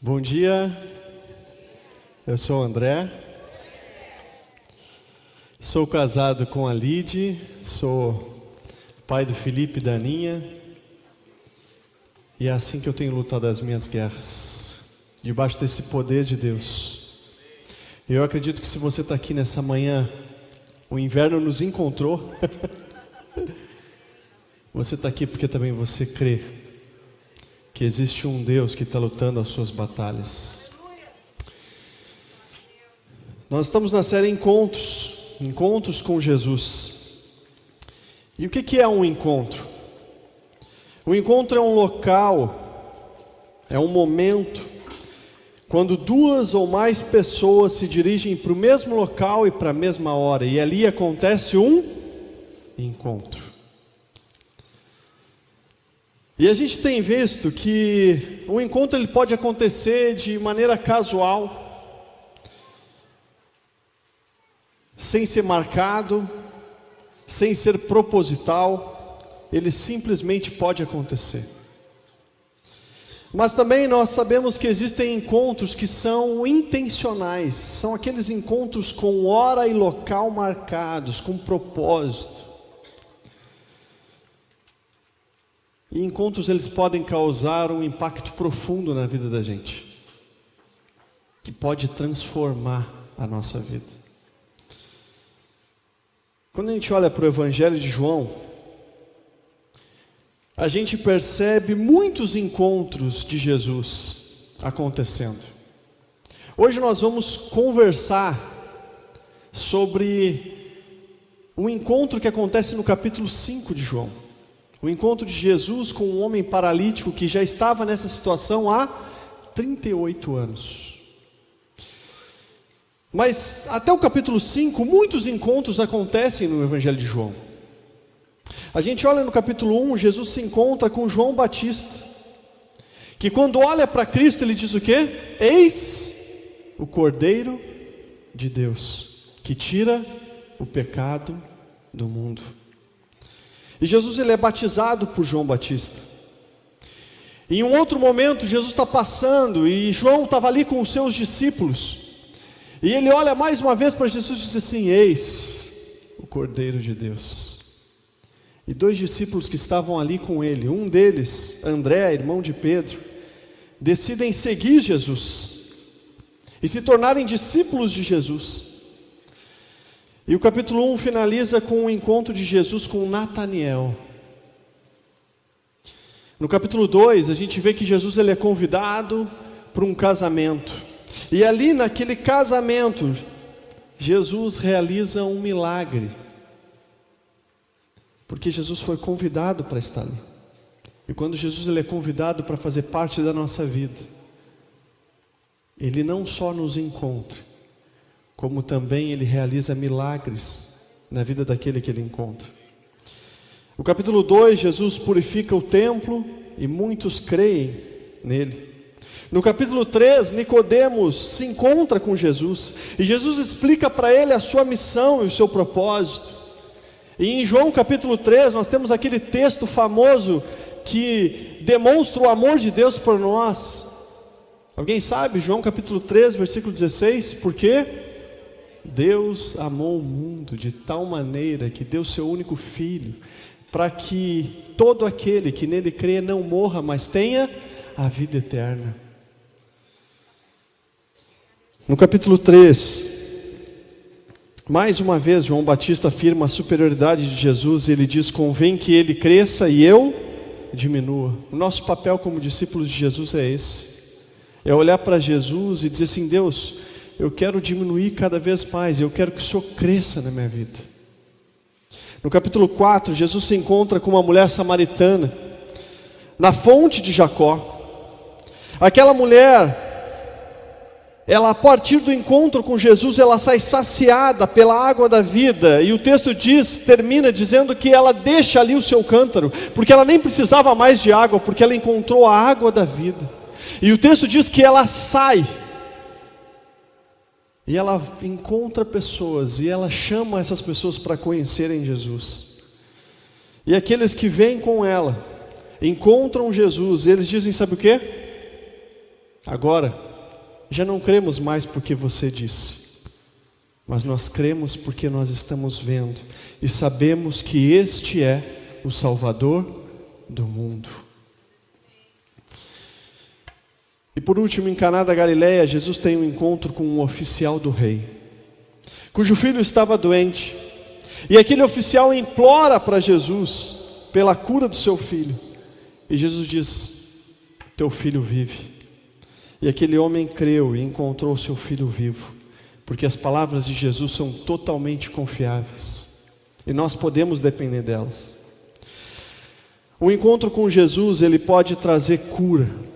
Bom dia, eu sou o André, sou casado com a Lide, sou pai do Felipe e da Aninha, e é assim que eu tenho lutado as minhas guerras, debaixo desse poder de Deus. Eu acredito que se você está aqui nessa manhã, o inverno nos encontrou, você está aqui porque também você crê que existe um Deus que está lutando as suas batalhas. Nós estamos na série Encontros, Encontros com Jesus. E o que, é um encontro? Um encontro é um local, é um momento, quando duas ou mais pessoas se dirigem para o mesmo local e para a mesma hora, e ali acontece um encontro. E a gente tem visto que o encontro ele pode acontecer de maneira casual, sem ser marcado, sem ser proposital, ele simplesmente pode acontecer. Mas também nós sabemos que existem encontros que são intencionais, são aqueles encontros com hora e local marcados, com propósito. E encontros eles podem causar um impacto profundo na vida da gente, que pode transformar a nossa vida. Quando a gente olha para o Evangelho de João, a gente percebe muitos encontros de Jesus acontecendo. Hoje nós vamos conversar sobre um encontro que acontece no capítulo 5 de João. O encontro de Jesus com um homem paralítico que já estava nessa situação há 38 anos. Mas até o capítulo 5, muitos encontros acontecem no Evangelho de João. A gente olha no capítulo 1, Jesus se encontra com João Batista, que quando olha para Cristo, ele diz o quê? Eis o Cordeiro de Deus, que tira o pecado do mundo. E Jesus ele é batizado por João Batista. Em um outro momento, Jesus está passando e João estava ali com os seus discípulos. E ele olha mais uma vez para Jesus e diz assim: Eis o Cordeiro de Deus. E dois discípulos que estavam ali com ele, um deles, André, irmão de Pedro, decidem seguir Jesus e se tornarem discípulos de Jesus. E o capítulo 1 finaliza com o encontro de Jesus com Nataniel. No capítulo 2, a gente vê que Jesus ele é convidado para um casamento. E ali naquele casamento, Jesus realiza um milagre. Porque Jesus foi convidado para estar ali. E quando Jesus ele é convidado para fazer parte da nossa vida, ele não só nos encontra, como também ele realiza milagres na vida daquele que ele encontra. O capítulo 2, Jesus purifica o templo e muitos creem nele. No capítulo 3, Nicodemos se encontra com Jesus e Jesus explica para ele a sua missão e o seu propósito. E em João capítulo 3, nós temos aquele texto famoso que demonstra o amor de Deus por nós. Alguém sabe? João capítulo 3, versículo 16, por quê? Deus amou o mundo de tal maneira que deu seu único filho, para que todo aquele que nele crê não morra, mas tenha a vida eterna. No capítulo 3, mais uma vez, João Batista afirma a superioridade de Jesus, ele diz: convém que ele cresça e eu diminua. O nosso papel como discípulos de Jesus é esse: é olhar para Jesus e dizer assim, Deus, eu quero diminuir cada vez mais, eu quero que o Senhor cresça na minha vida. No capítulo 4, Jesus se encontra com uma mulher samaritana, na fonte de Jacó. Aquela mulher, ela a partir do encontro com Jesus, ela sai saciada pela água da vida, e o texto diz, termina dizendo que ela deixa ali o seu cântaro, porque ela nem precisava mais de água, porque ela encontrou a água da vida. E o texto diz que ela sai, e ela encontra pessoas e ela chama essas pessoas para conhecerem Jesus. E aqueles que vêm com ela, encontram Jesus, e eles dizem: sabe o que? Agora, já não cremos mais porque você disse, mas nós cremos porque nós estamos vendo e sabemos que este é o Salvador do mundo. E por último, em Caná da Galileia, Jesus tem um encontro com um oficial do rei, cujo filho estava doente. E aquele oficial implora para Jesus pela cura do seu filho. E Jesus diz: Teu filho vive. E aquele homem creu e encontrou seu filho vivo, porque as palavras de Jesus são totalmente confiáveis e nós podemos depender delas. O encontro com Jesus, ele pode trazer cura.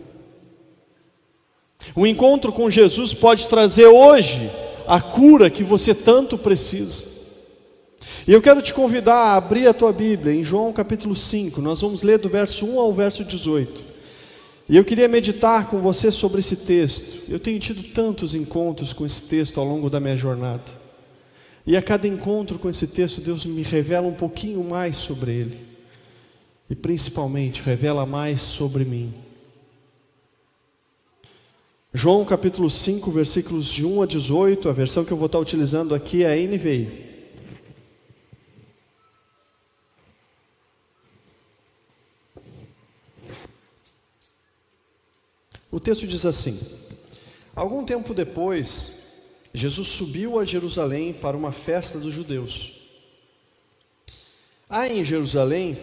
O encontro com Jesus pode trazer hoje a cura que você tanto precisa. E eu quero te convidar a abrir a tua Bíblia em João capítulo 5, nós vamos ler do verso 1 ao verso 18. E eu queria meditar com você sobre esse texto. Eu tenho tido tantos encontros com esse texto ao longo da minha jornada. E a cada encontro com esse texto, Deus me revela um pouquinho mais sobre ele. E principalmente, revela mais sobre mim. João capítulo 5, versículos de 1 a 18, a versão que eu vou estar utilizando aqui é a NVI. O texto diz assim: Algum tempo depois, Jesus subiu a Jerusalém para uma festa dos judeus. Há em Jerusalém,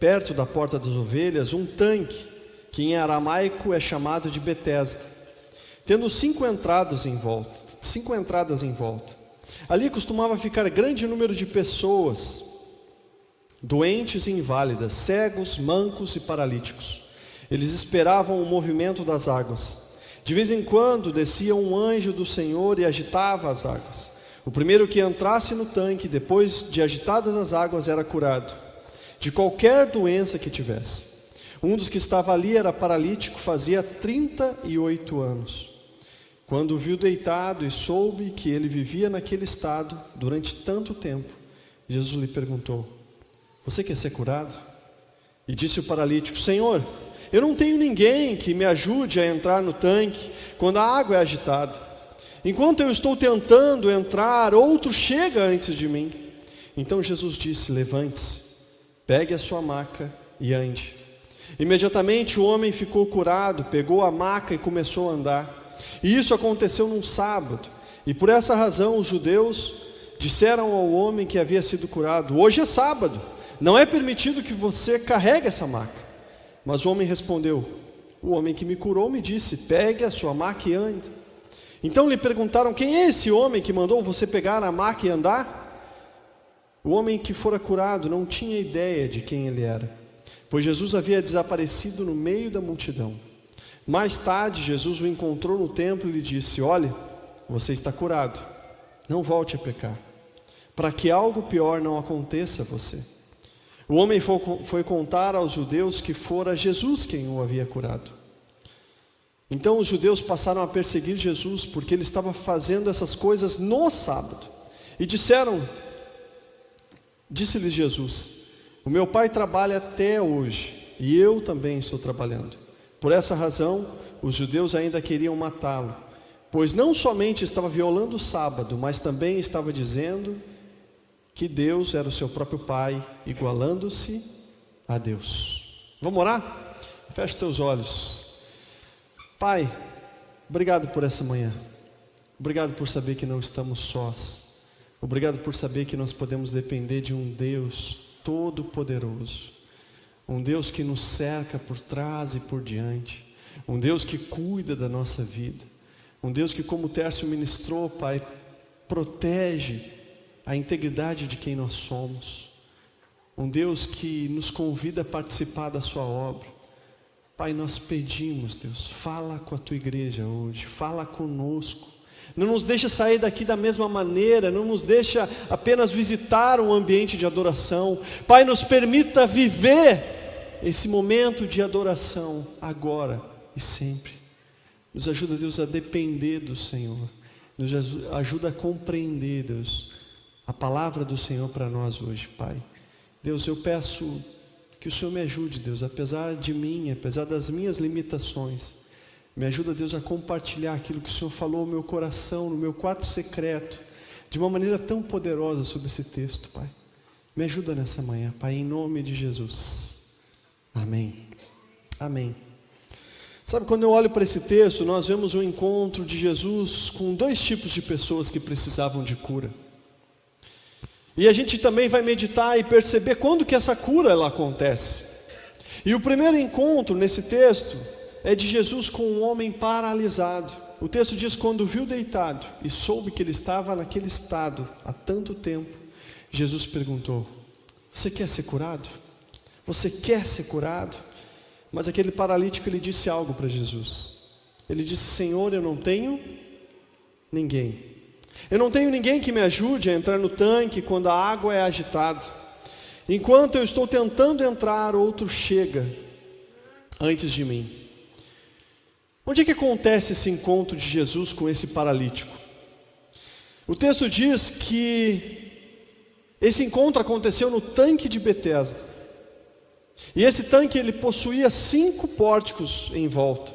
perto da porta das ovelhas, um tanque, que em aramaico é chamado de Betesda, tendo cinco entradas em volta, cinco entradas em volta. Ali costumava ficar grande número de pessoas, doentes e inválidas, cegos, mancos e paralíticos. Eles esperavam o movimento das águas. De vez em quando descia um anjo do Senhor e agitava as águas. O primeiro que entrasse no tanque, depois de agitadas as águas, era curado, de qualquer doença que tivesse. Um dos que estava ali era paralítico, fazia 38 anos. Quando o viu deitado e soube que ele vivia naquele estado durante tanto tempo, Jesus lhe perguntou: Você quer ser curado? E disse o paralítico: Senhor, eu não tenho ninguém que me ajude a entrar no tanque quando a água é agitada. Enquanto eu estou tentando entrar, outro chega antes de mim. Então Jesus disse: Levante-se, pegue a sua maca e ande. Imediatamente o homem ficou curado, pegou a maca e começou a andar. E isso aconteceu num sábado. E por essa razão os judeus disseram ao homem que havia sido curado: Hoje é sábado, não é permitido que você carregue essa maca. Mas o homem respondeu: O homem que me curou me disse: Pegue a sua maca e ande. Então lhe perguntaram: Quem é esse homem que mandou você pegar a maca e andar? O homem que fora curado não tinha ideia de quem ele era, pois Jesus havia desaparecido no meio da multidão. Mais tarde, Jesus o encontrou no templo e lhe disse: Olhe, você está curado, não volte a pecar, para que algo pior não aconteça a você. O homem foi contar aos judeus que fora Jesus quem o havia curado. Então os judeus passaram a perseguir Jesus porque ele estava fazendo essas coisas no sábado. E disseram: Disse-lhes Jesus: O meu pai trabalha até hoje e eu também estou trabalhando. Por essa razão, os judeus ainda queriam matá-lo, pois não somente estava violando o sábado, mas também estava dizendo que Deus era o seu próprio Pai, igualando-se a Deus. Vamos orar? Feche teus olhos. Pai, obrigado por essa manhã. Obrigado por saber que não estamos sós. Obrigado por saber que nós podemos depender de um Deus todo-poderoso. Um Deus que nos cerca por trás e por diante. Um Deus que cuida da nossa vida. Um Deus que, como o Tércio ministrou, Pai, protege a integridade de quem nós somos. Um Deus que nos convida a participar da Sua obra. Pai, nós pedimos, Deus, fala com a tua igreja hoje, fala conosco. Não nos deixa sair daqui da mesma maneira, não nos deixa apenas visitar um ambiente de adoração. Pai, nos permita viver esse momento de adoração agora e sempre. Nos ajuda, Deus, a depender do Senhor. Nos ajuda a compreender, Deus, a palavra do Senhor para nós hoje, Pai. Deus, eu peço que o Senhor me ajude, Deus, apesar de mim, apesar das minhas limitações, Me ajuda, Deus, a compartilhar aquilo que o Senhor falou no meu coração, no meu quarto secreto, de uma maneira tão poderosa sobre esse texto, Pai. Me ajuda nessa manhã, Pai, em nome de Jesus. Amém. Amém. Sabe, quando eu olho para esse texto, nós vemos um encontro de Jesus com dois tipos de pessoas que precisavam de cura. E a gente também vai meditar e perceber quando que essa cura ela acontece. E o primeiro encontro nesse texto é de Jesus com um homem paralisado. O texto diz: quando viu deitado e soube que ele estava naquele estado há tanto tempo, Jesus perguntou: Você quer ser curado? Você quer ser curado? Mas aquele paralítico ele disse algo para Jesus. Ele disse: Senhor, eu não tenho ninguém. Eu não tenho ninguém que me ajude a entrar no tanque quando a água é agitada. Enquanto eu estou tentando entrar, outro chega antes de mim. Onde é que acontece esse encontro de Jesus com esse paralítico? O texto diz que esse encontro aconteceu no tanque de Betesda. E esse tanque ele possuía cinco pórticos em volta.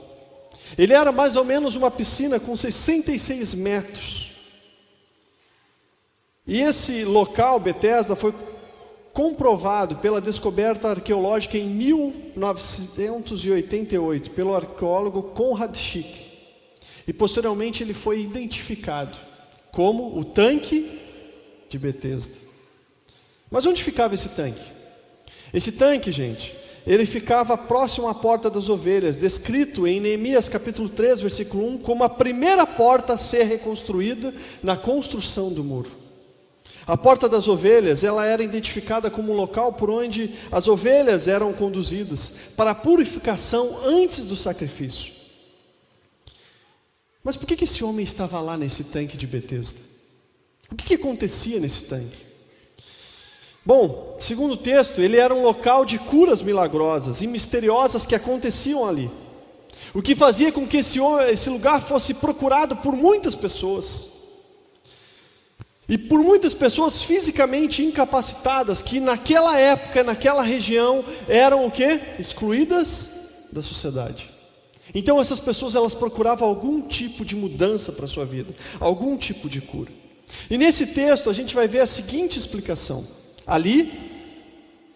Ele era mais ou menos uma piscina com 66 metros. E esse local, Bethesda, foi comprovado pela descoberta arqueológica em 1988 pelo arqueólogo Conrad Schick. E posteriormente ele foi identificado como o tanque de Bethesda. Mas onde ficava esse tanque? Esse tanque, gente, ele ficava próximo à porta das ovelhas, descrito em Neemias capítulo 3, versículo 1, como a primeira porta a ser reconstruída na construção do muro. A porta das ovelhas, ela era identificada como um local por onde as ovelhas eram conduzidas para a purificação antes do sacrifício. Mas por que, esse homem estava lá nesse tanque de Betesda? O que acontecia nesse tanque? Bom, segundo o texto, ele era um local de curas milagrosas e misteriosas que aconteciam ali. O que fazia com que esse, esse lugar fosse procurado por muitas pessoas. E por muitas pessoas fisicamente incapacitadas, que naquela época, naquela região, eram o que? Excluídas da sociedade. Então essas pessoas elas procuravam algum tipo de mudança para a sua vida, algum tipo de cura. E nesse texto a gente vai ver a seguinte explicação ali,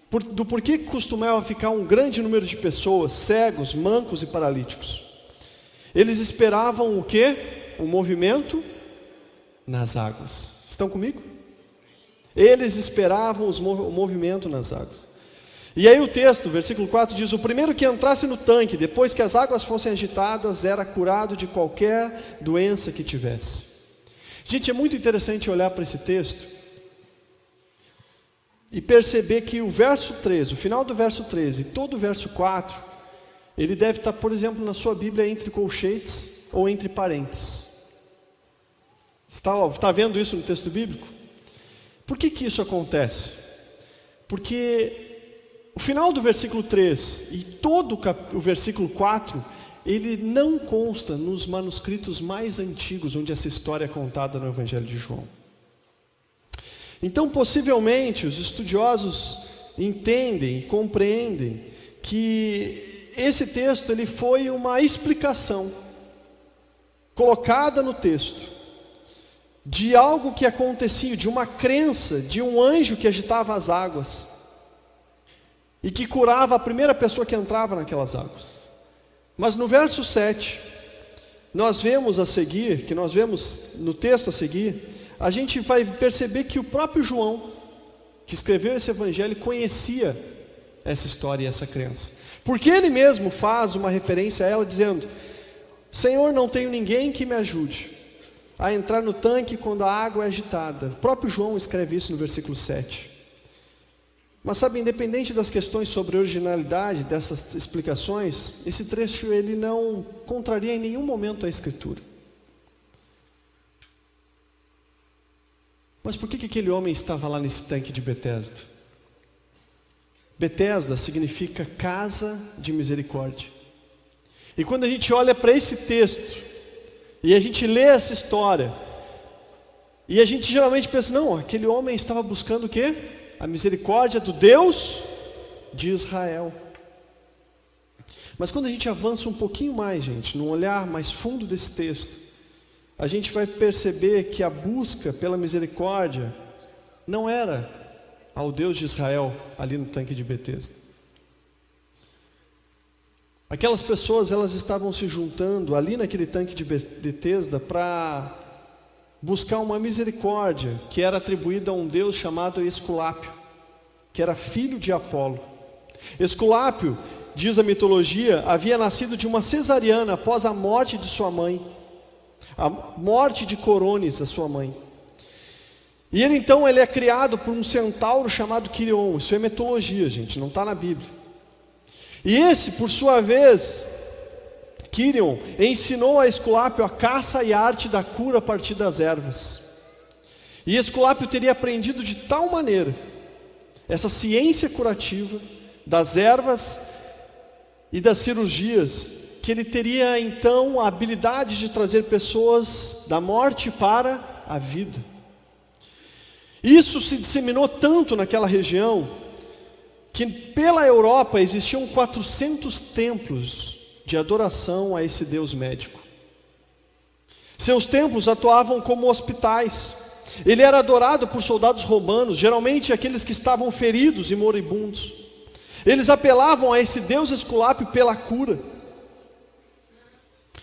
por, do porquê costumava ficar um grande número de pessoas, cegos, mancos e paralíticos. Eles esperavam o que? O movimento nas águas. Estão comigo? Eles esperavam o movimento nas águas. E aí o texto, versículo 4 diz: O primeiro que entrasse no tanque, depois que as águas fossem agitadas, era curado de qualquer doença que tivesse. Gente, é muito interessante olhar para esse texto e perceber que o verso 13, o final do verso 13 e todo o verso 4, ele deve estar, por exemplo, na sua Bíblia entre colchetes ou entre parênteses. Está, está vendo isso no texto bíblico? Por que, que isso acontece? Porque o final do versículo 3 e todo o versículo 4, ele não consta nos manuscritos mais antigos onde essa história é contada no Evangelho de João. Então, possivelmente, os estudiosos entendem e compreendem que esse texto ele foi uma explicação colocada no texto de algo que acontecia, de uma crença de um anjo que agitava as águas e que curava a primeira pessoa que entrava naquelas águas. Mas no verso 7, nós vemos a seguir, que nós vemos no texto a seguir, a gente vai perceber que o próprio João, que escreveu esse evangelho, conhecia essa história e essa crença. Porque ele mesmo faz uma referência a ela dizendo: Senhor, não tenho ninguém que me ajude a entrar no tanque quando a água é agitada. O próprio João escreve isso no versículo 7. Mas sabe, independente das questões sobre originalidade dessas explicações, esse trecho ele não contraria em nenhum momento a escritura. Mas por que, que aquele homem estava lá nesse tanque de Betesda? Betesda significa casa de misericórdia. E quando a gente olha para esse texto e a gente lê essa história, e a gente geralmente pensa, não, aquele homem estava buscando o quê? A misericórdia do Deus de Israel. Mas quando a gente avança um pouquinho mais, gente, num olhar mais fundo desse texto, a gente vai perceber que a busca pela misericórdia não era ao Deus de Israel ali no tanque de Betesda. Aquelas pessoas elas estavam se juntando ali naquele tanque de Betesda para buscar uma misericórdia que era atribuída a um Deus chamado Esculápio, que era filho de Apolo. Esculápio, diz a mitologia, havia nascido de uma cesariana após a morte de sua mãe, a morte de Corones, a sua mãe. E ele então ele é criado por um centauro chamado Quirion. Isso é mitologia, gente, não está na Bíblia. E esse, por sua vez, Quirion, ensinou a Esculápio a caça e a arte da cura a partir das ervas. E Esculápio teria aprendido de tal maneira essa ciência curativa das ervas e das cirurgias, que ele teria então a habilidade de trazer pessoas da morte para a vida. Isso se disseminou tanto naquela região que pela Europa existiam 400 templos de adoração a esse Deus médico. Seus templos atuavam como hospitais. Ele era adorado por soldados romanos, geralmente aqueles que estavam feridos e moribundos. Eles apelavam a esse Deus Esculápio pela cura.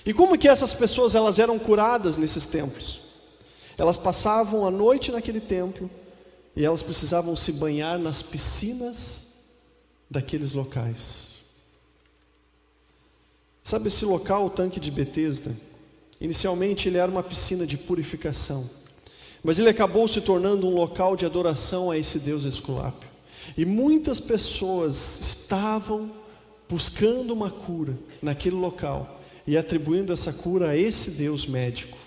E como que essas pessoas elas eram curadas nesses templos? Elas passavam a noite naquele templo e elas precisavam se banhar nas piscinas daqueles locais. Sabe esse local, o tanque de Betesda? Inicialmente ele era uma piscina de purificação, mas ele acabou se tornando um local de adoração a esse Deus Esculápio. E muitas pessoas estavam buscando uma cura naquele local e atribuindo essa cura a esse Deus médico.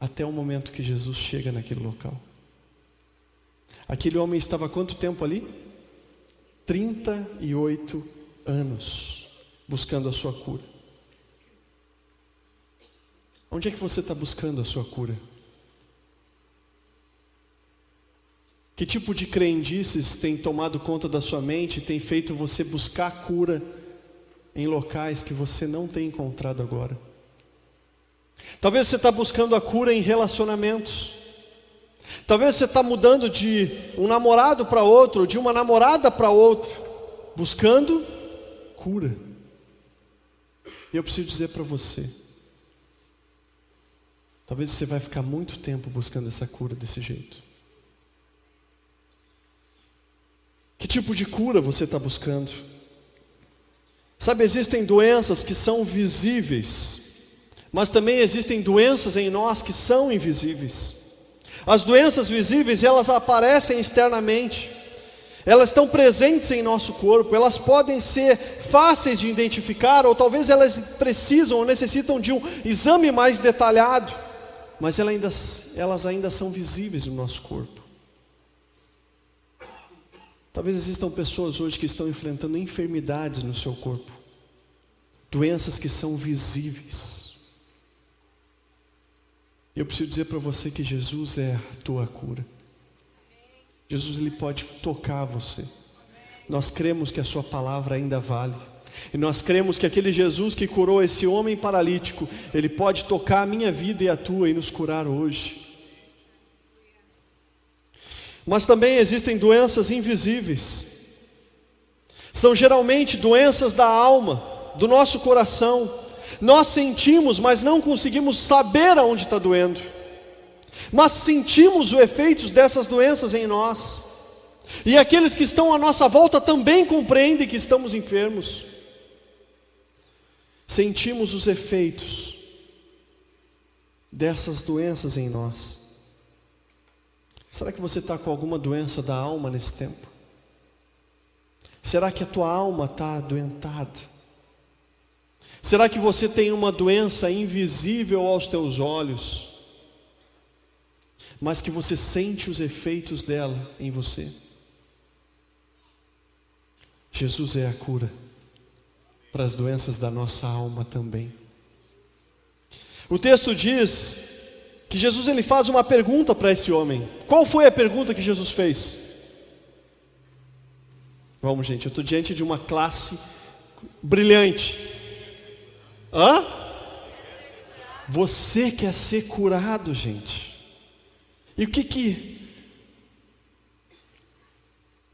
Até o momento que Jesus chega naquele local. Aquele homem estava quanto tempo ali? 38 anos buscando a sua cura. Onde é que você está buscando a sua cura? Que tipo de crendices tem tomado conta da sua mente tem feito você buscar cura em locais que você não tem encontrado agora? Talvez você está buscando a cura em relacionamentos. Talvez você está mudando de um namorado para outro, de uma namorada para outra, buscando cura. E eu preciso dizer para você: talvez você vai ficar muito tempo buscando essa cura desse jeito. Que tipo de cura você está buscando? Sabe, existem doenças que são visíveis, mas também existem doenças em nós que são invisíveis. As doenças visíveis, elas aparecem externamente, elas estão presentes em nosso corpo, elas podem ser fáceis de identificar, ou talvez elas precisam ou necessitam de um exame mais detalhado, mas elas ainda, elas ainda são visíveis no nosso corpo. Talvez existam pessoas hoje que estão enfrentando enfermidades no seu corpo, doenças que são visíveis. Eu preciso dizer para você que Jesus é a tua cura. Jesus ele pode tocar você. Nós cremos que a sua palavra ainda vale. E nós cremos que aquele Jesus que curou esse homem paralítico, ele pode tocar a minha vida e a tua e nos curar hoje. Mas também existem doenças invisíveis. São geralmente doenças da alma, do nosso coração. Nós sentimos, mas não conseguimos saber aonde está doendo. Mas sentimos os efeitos dessas doenças em nós. E aqueles que estão à nossa volta também compreendem que estamos enfermos. Sentimos os efeitos dessas doenças em nós. Será que você está com alguma doença da alma nesse tempo? Será que a tua alma está adoentada? Será que você tem uma doença invisível aos teus olhos, mas que você sente os efeitos dela em você? Jesus é a cura para as doenças da nossa alma também. O texto diz que Jesus ele faz uma pergunta para esse homem. Qual foi a pergunta que Jesus fez? Vamos, gente, eu estou diante de uma classe brilhante. Hã? Você quer ser curado, gente. E o que que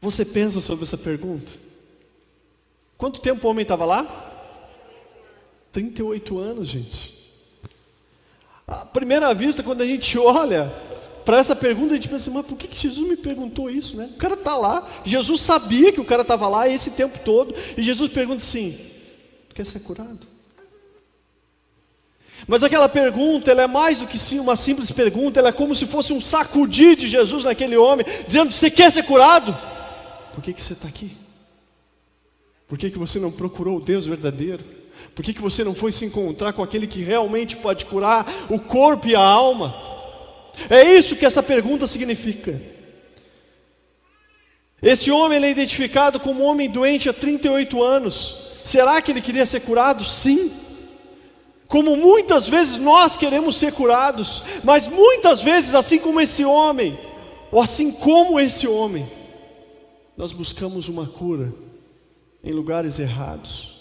você pensa sobre essa pergunta? Quanto tempo o homem estava lá? 38 anos, gente. À primeira vista, quando a gente olha para essa pergunta, a gente pensa, mas por que, que Jesus me perguntou isso, né? O cara está lá, Jesus sabia que o cara estava lá esse tempo todo, e Jesus pergunta assim: quer ser curado? Mas aquela pergunta, ela é mais do que sim, uma simples pergunta, ela é como se fosse um sacudir de Jesus naquele homem, dizendo: Você quer ser curado? Por que, que você está aqui? Por que, que você não procurou o Deus verdadeiro? Por que, que você não foi se encontrar com aquele que realmente pode curar o corpo e a alma? É isso que essa pergunta significa. Esse homem é identificado como um homem doente há 38 anos. Será que ele queria ser curado? Sim. Como muitas vezes nós queremos ser curados, mas muitas vezes, assim como esse homem, ou assim como esse homem, nós buscamos uma cura em lugares errados.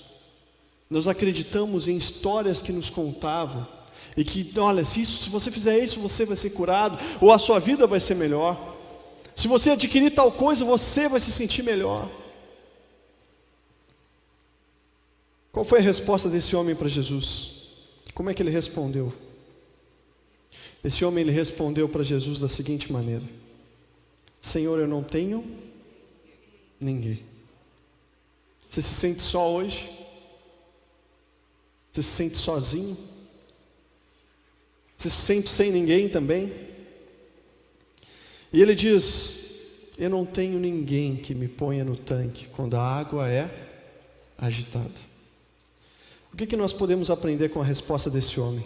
Nós acreditamos em histórias que nos contavam e que, olha, se, isso, se você fizer isso, você vai ser curado, ou a sua vida vai ser melhor. Se você adquirir tal coisa, você vai se sentir melhor. Qual foi a resposta desse homem para Jesus? Como é que ele respondeu? Esse homem ele respondeu para Jesus da seguinte maneira: Senhor, eu não tenho ninguém. Você se sente só hoje? Se sente sozinho? Se sente sem ninguém também? E ele diz: Eu não tenho ninguém que me ponha no tanque quando a água é agitada. O que, que nós podemos aprender com a resposta desse homem?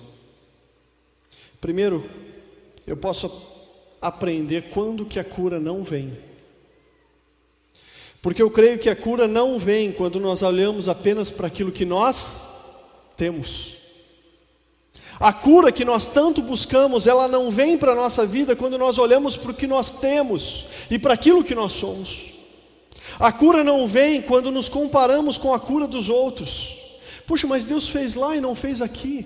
Primeiro, eu posso aprender quando que a cura não vem. Porque eu creio que a cura não vem quando nós olhamos apenas para aquilo que nós temos. A cura que nós tanto buscamos, ela não vem para a nossa vida quando nós olhamos para o que nós temos e para aquilo que nós somos. A cura não vem quando nos comparamos com a cura dos outros. Puxa, mas Deus fez lá e não fez aqui.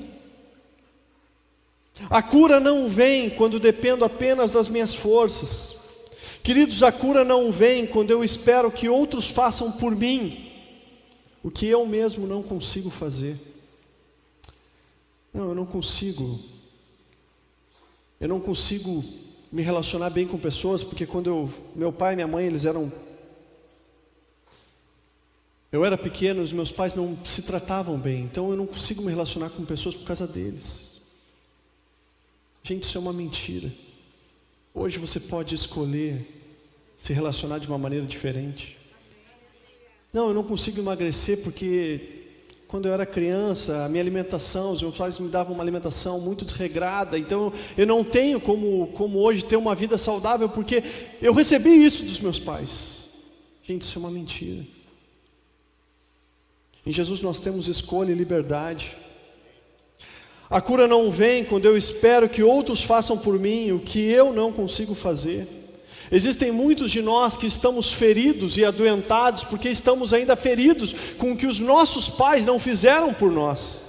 A cura não vem quando dependo apenas das minhas forças. Queridos, a cura não vem quando eu espero que outros façam por mim o que eu mesmo não consigo fazer. Não, eu não consigo. Eu não consigo me relacionar bem com pessoas, porque quando eu, meu pai e minha mãe, eles eram eu era pequeno, os meus pais não se tratavam bem, então eu não consigo me relacionar com pessoas por causa deles. Gente, isso é uma mentira. Hoje você pode escolher se relacionar de uma maneira diferente. Não, eu não consigo emagrecer porque quando eu era criança, a minha alimentação, os meus pais me davam uma alimentação muito desregrada, então eu não tenho como, como hoje ter uma vida saudável porque eu recebi isso dos meus pais. Gente, isso é uma mentira. Em Jesus nós temos escolha e liberdade. A cura não vem quando eu espero que outros façam por mim o que eu não consigo fazer. Existem muitos de nós que estamos feridos e adoentados porque estamos ainda feridos com o que os nossos pais não fizeram por nós.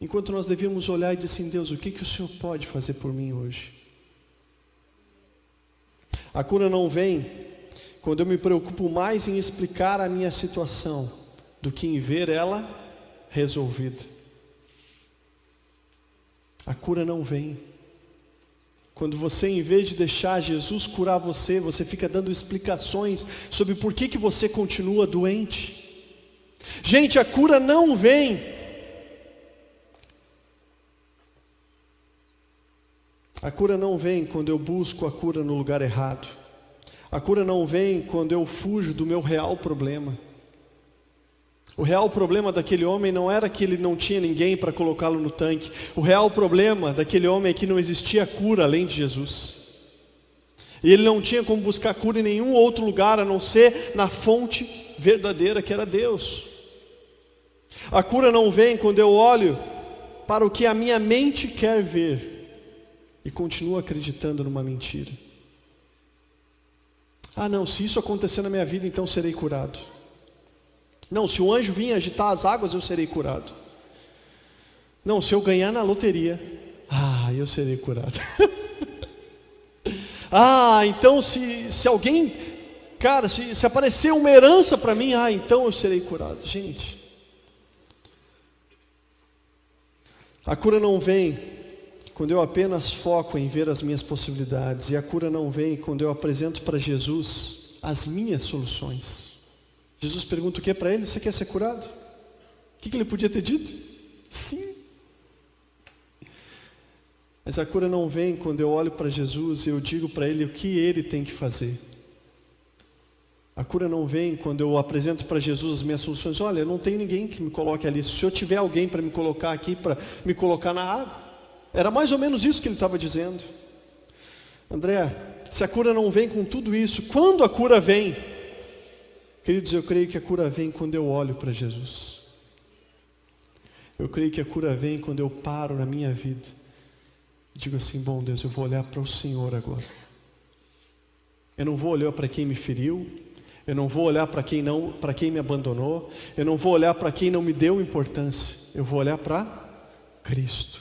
Enquanto nós devíamos olhar e dizer assim: Deus, o que, que o Senhor pode fazer por mim hoje? A cura não vem quando eu me preocupo mais em explicar a minha situação do que em ver ela resolvida. A cura não vem. Quando você, em vez de deixar Jesus curar você, você fica dando explicações sobre por que, que você continua doente. Gente, a cura não vem. A cura não vem quando eu busco a cura no lugar errado. A cura não vem quando eu fujo do meu real problema. O real problema daquele homem não era que ele não tinha ninguém para colocá-lo no tanque. O real problema daquele homem é que não existia cura além de Jesus. E ele não tinha como buscar cura em nenhum outro lugar a não ser na fonte verdadeira que era Deus. A cura não vem quando eu olho para o que a minha mente quer ver e continuo acreditando numa mentira. Ah, não, se isso acontecer na minha vida, então serei curado. Não, se o anjo vir agitar as águas, eu serei curado. Não, se eu ganhar na loteria, ah, eu serei curado. ah, então se, se alguém, cara, se, se aparecer uma herança para mim, ah, então eu serei curado. Gente, a cura não vem quando eu apenas foco em ver as minhas possibilidades, e a cura não vem quando eu apresento para Jesus as minhas soluções. Jesus pergunta o que para ele? Você quer ser curado? O que, ele podia ter dito? Sim. Mas a cura não vem quando eu olho para Jesus e eu digo para ele o que ele tem que fazer. A cura não vem quando eu apresento para Jesus as minhas soluções. Olha, não tenho ninguém que me coloque ali. Se eu tiver alguém para me colocar aqui, para me colocar na água. Era mais ou menos isso que ele estava dizendo. André, se a cura não vem com tudo isso, quando a cura vem? Queridos, eu creio que a cura vem quando eu olho para Jesus. Eu creio que a cura vem quando eu paro na minha vida e digo assim: bom Deus, eu vou olhar para o Senhor agora. Eu não vou olhar para quem me feriu, eu não vou olhar para quem não, para quem me abandonou, eu não vou olhar para quem não me deu importância. Eu vou olhar para Cristo.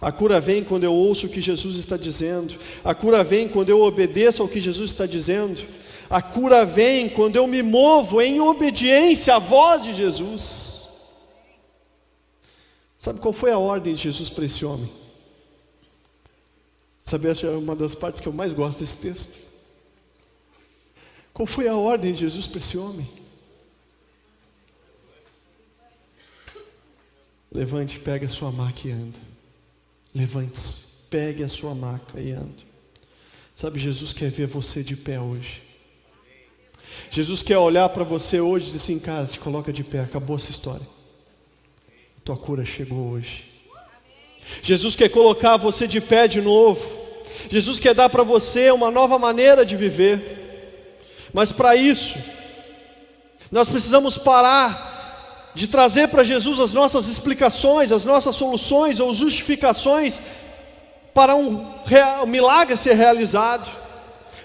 A cura vem quando eu ouço o que Jesus está dizendo. A cura vem quando eu obedeço ao que Jesus está dizendo. A cura vem quando eu me movo em obediência à voz de Jesus. Sabe qual foi a ordem de Jesus para esse homem? Sabe, essa é uma das partes que eu mais gosto desse texto. Qual foi a ordem de Jesus para esse homem? Levante, pegue a sua maca e anda. Levante-se, pegue a sua maca e ande. Sabe, Jesus quer ver você de pé hoje. Jesus quer olhar para você hoje e dizer assim, cara, te coloca de pé, acabou essa história. Tua cura chegou hoje. Jesus quer colocar você de pé de novo. Jesus quer dar para você uma nova maneira de viver. Mas para isso, nós precisamos parar de trazer para Jesus as nossas explicações, as nossas soluções ou justificações para um, um milagre ser realizado.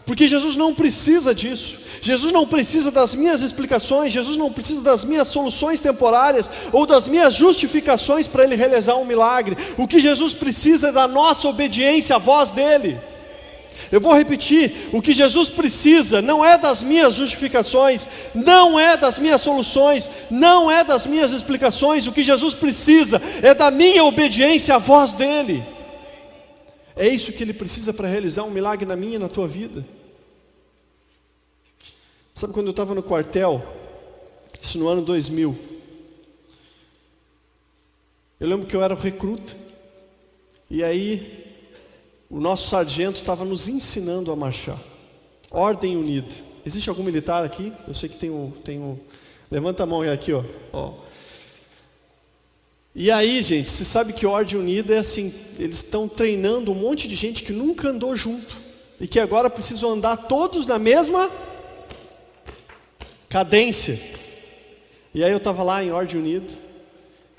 Porque Jesus não precisa disso. Jesus não precisa das minhas explicações, Jesus não precisa das minhas soluções temporárias ou das minhas justificações para ele realizar um milagre. O que Jesus precisa é da nossa obediência à voz dele. Eu vou repetir: o que Jesus precisa não é das minhas justificações, não é das minhas soluções, não é das minhas explicações, o que Jesus precisa é da minha obediência à voz dEle. É isso que Ele precisa para realizar um milagre na minha e na tua vida. Sabe quando eu estava no quartel, isso no ano 2000, eu lembro que eu era recruta, e aí o nosso sargento estava nos ensinando a marchar. Ordem unida. Existe algum militar aqui? Eu sei que tem o. Tem o... Levanta a mão aqui, ó. ó. E aí, gente, você sabe que ordem unida é assim: eles estão treinando um monte de gente que nunca andou junto e que agora precisam andar todos na mesma cadência. E aí eu estava lá em ordem unida,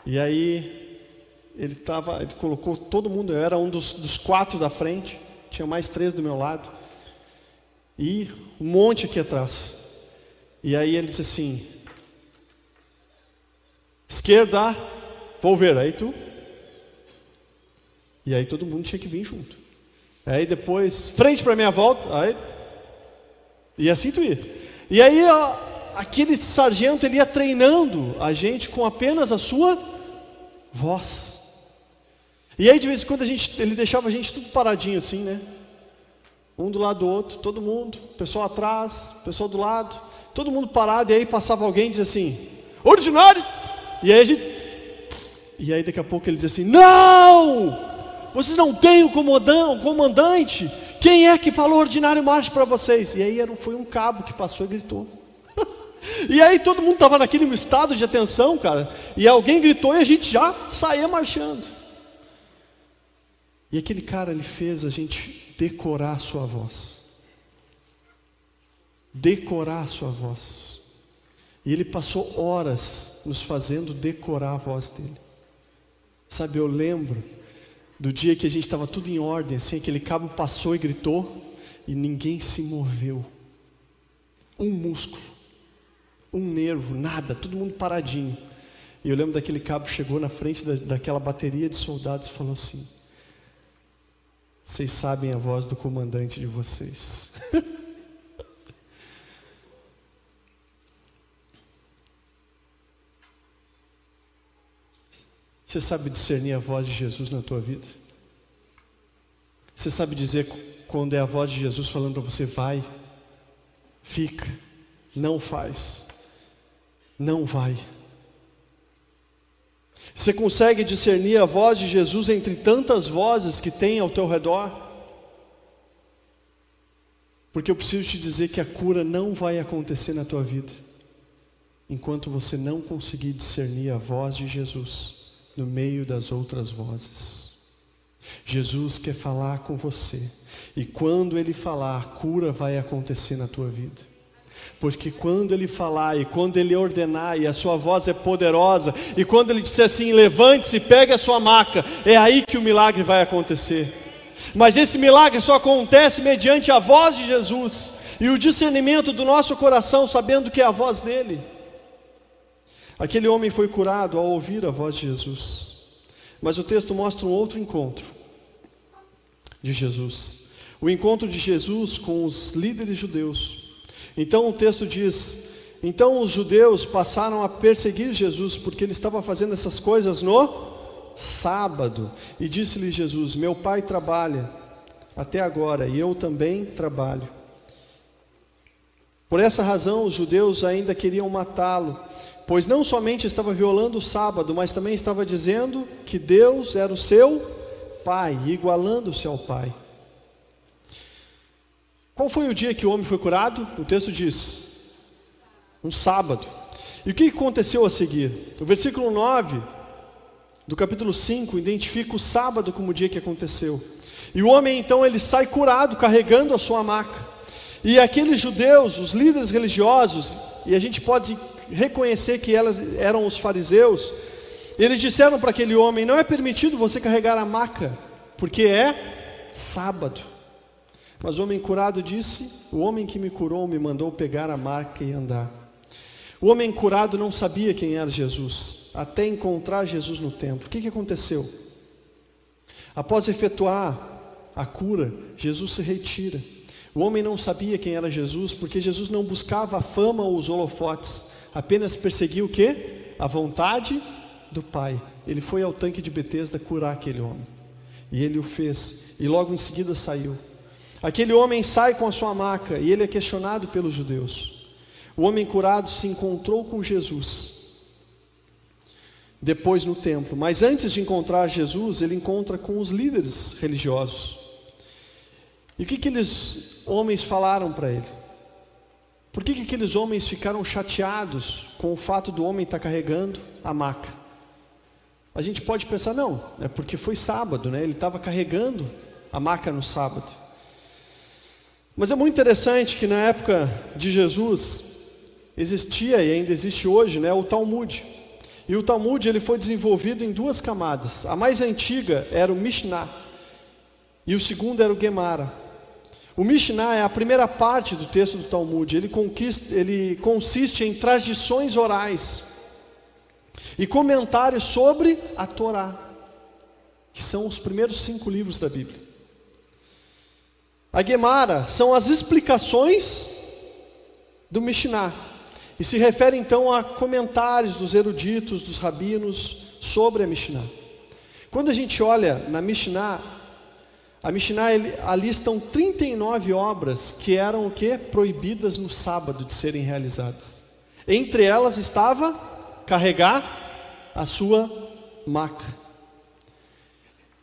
e aí ele tava, ele colocou todo mundo, eu era um dos, dos quatro da frente, tinha mais três do meu lado, e um monte aqui atrás. E aí ele disse assim: esquerda, vou ver, aí tu. E aí todo mundo tinha que vir junto. Aí depois, frente para minha volta, aí. E assim tu ia. E aí ó, aquele sargento ele ia treinando a gente com apenas a sua voz. E aí de vez em quando a gente, ele deixava a gente tudo paradinho assim, né? Um do lado do outro, todo mundo, pessoal atrás, pessoal do lado, todo mundo parado, e aí passava alguém e dizia assim, ordinário! E aí a gente. E aí daqui a pouco ele dizia assim, não! Vocês não têm o comandante. Quem é que falou ordinário marcha para vocês? E aí foi um cabo que passou e gritou. E aí todo mundo estava naquele estado de atenção, cara. E alguém gritou e a gente já saía marchando. E aquele cara, ele fez a gente decorar a sua voz. Decorar a sua voz. E ele passou horas nos fazendo decorar a voz dele. Sabe, eu lembro do dia que a gente estava tudo em ordem, assim, aquele cabo passou e gritou, e ninguém se moveu. um músculo, um nervo, nada, todo mundo paradinho. E eu lembro daquele cabo chegou na frente da, daquela bateria de soldados e falou assim: Vocês sabem a voz do comandante de vocês. Você sabe discernir a voz de Jesus na tua vida? Você sabe dizer quando é a voz de Jesus falando para você, vai, fica, não faz, não vai. Você consegue discernir a voz de Jesus entre tantas vozes que tem ao teu redor? Porque eu preciso te dizer que a cura não vai acontecer na tua vida enquanto você não conseguir discernir a voz de Jesus no meio das outras vozes. Jesus quer falar com você, e quando Ele falar, cura vai acontecer na tua vida. Porque quando Ele falar e quando Ele ordenar, e a sua voz é poderosa, e quando Ele disser assim: levante-se, pegue a sua maca, é aí que o milagre vai acontecer. Mas esse milagre só acontece mediante a voz de Jesus e o discernimento do nosso coração, sabendo que é a voz dele. Aquele homem foi curado ao ouvir a voz de Jesus. Mas o texto mostra um outro encontro de Jesus. O encontro de Jesus com os líderes judeus. Então o texto diz: Então os judeus passaram a perseguir Jesus porque ele estava fazendo essas coisas no sábado. E disse-lhe Jesus: Meu pai trabalha até agora e eu também trabalho. Por essa razão, os judeus ainda queriam matá-lo, pois não somente estava violando o sábado, mas também estava dizendo que Deus era o seu Pai, igualando-se ao Pai. Qual foi o dia que o homem foi curado? O texto diz: um sábado. E o que aconteceu a seguir? O versículo 9 do capítulo 5 identifica o sábado como o dia que aconteceu. E o homem então ele sai curado, carregando a sua maca. E aqueles judeus, os líderes religiosos, e a gente pode reconhecer que elas eram os fariseus, eles disseram para aquele homem: Não é permitido você carregar a maca, porque é sábado. Mas o homem curado disse: O homem que me curou me mandou pegar a maca e andar. O homem curado não sabia quem era Jesus, até encontrar Jesus no templo. O que, que aconteceu? Após efetuar a cura, Jesus se retira. O homem não sabia quem era Jesus, porque Jesus não buscava a fama ou os holofotes apenas perseguiu o quê? A vontade do Pai. Ele foi ao tanque de Betesda curar aquele homem. E ele o fez. E logo em seguida saiu. Aquele homem sai com a sua maca e ele é questionado pelos judeus. O homem curado se encontrou com Jesus. Depois no templo, mas antes de encontrar Jesus, ele encontra com os líderes religiosos. E o que aqueles homens falaram para ele? Por que, que aqueles homens ficaram chateados com o fato do homem estar carregando a maca? A gente pode pensar, não, é porque foi sábado, né? ele estava carregando a maca no sábado. Mas é muito interessante que na época de Jesus existia e ainda existe hoje né, o Talmud. E o Talmud ele foi desenvolvido em duas camadas. A mais antiga era o Mishnah e o segundo era o Gemara. O Mishnah é a primeira parte do texto do Talmud. Ele, ele consiste em tradições orais e comentários sobre a Torá, que são os primeiros cinco livros da Bíblia. A Gemara são as explicações do Mishnah e se refere então a comentários dos eruditos, dos rabinos sobre a Mishnah. Quando a gente olha na Mishnah, a Mishnah ali estão 39 obras que eram o que? Proibidas no sábado de serem realizadas. Entre elas estava carregar a sua maca.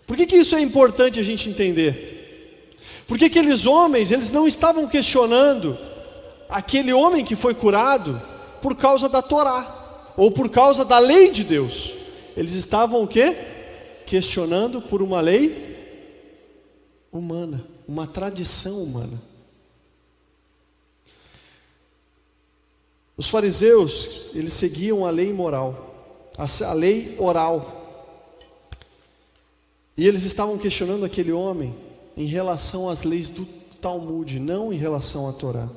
Por que, que isso é importante a gente entender? Porque aqueles homens, eles não estavam questionando aquele homem que foi curado por causa da Torá, ou por causa da lei de Deus. Eles estavam o quê? Questionando por uma lei humana, uma tradição humana. Os fariseus, eles seguiam a lei moral, a lei oral. E eles estavam questionando aquele homem em relação às leis do Talmud, não em relação à Torá.